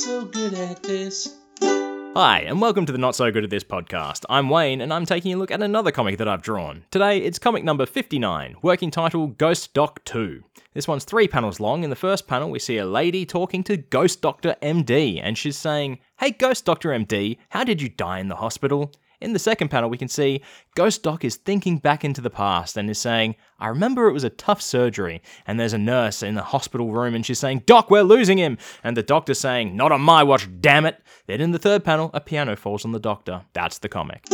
so good at this. Hi, and welcome to the Not So Good at This podcast. I'm Wayne, and I'm taking a look at another comic that I've drawn. Today, it's comic number 59, working title Ghost Doc 2. This one's three panels long. In the first panel, we see a lady talking to Ghost Doctor MD, and she's saying, Hey, Ghost Doctor MD, how did you die in the hospital? In the second panel, we can see Ghost Doc is thinking back into the past and is saying, I remember it was a tough surgery, and there's a nurse in the hospital room and she's saying, Doc, we're losing him! And the doctor's saying, Not on my watch, damn it! Then in the third panel, a piano falls on the doctor. That's the comic.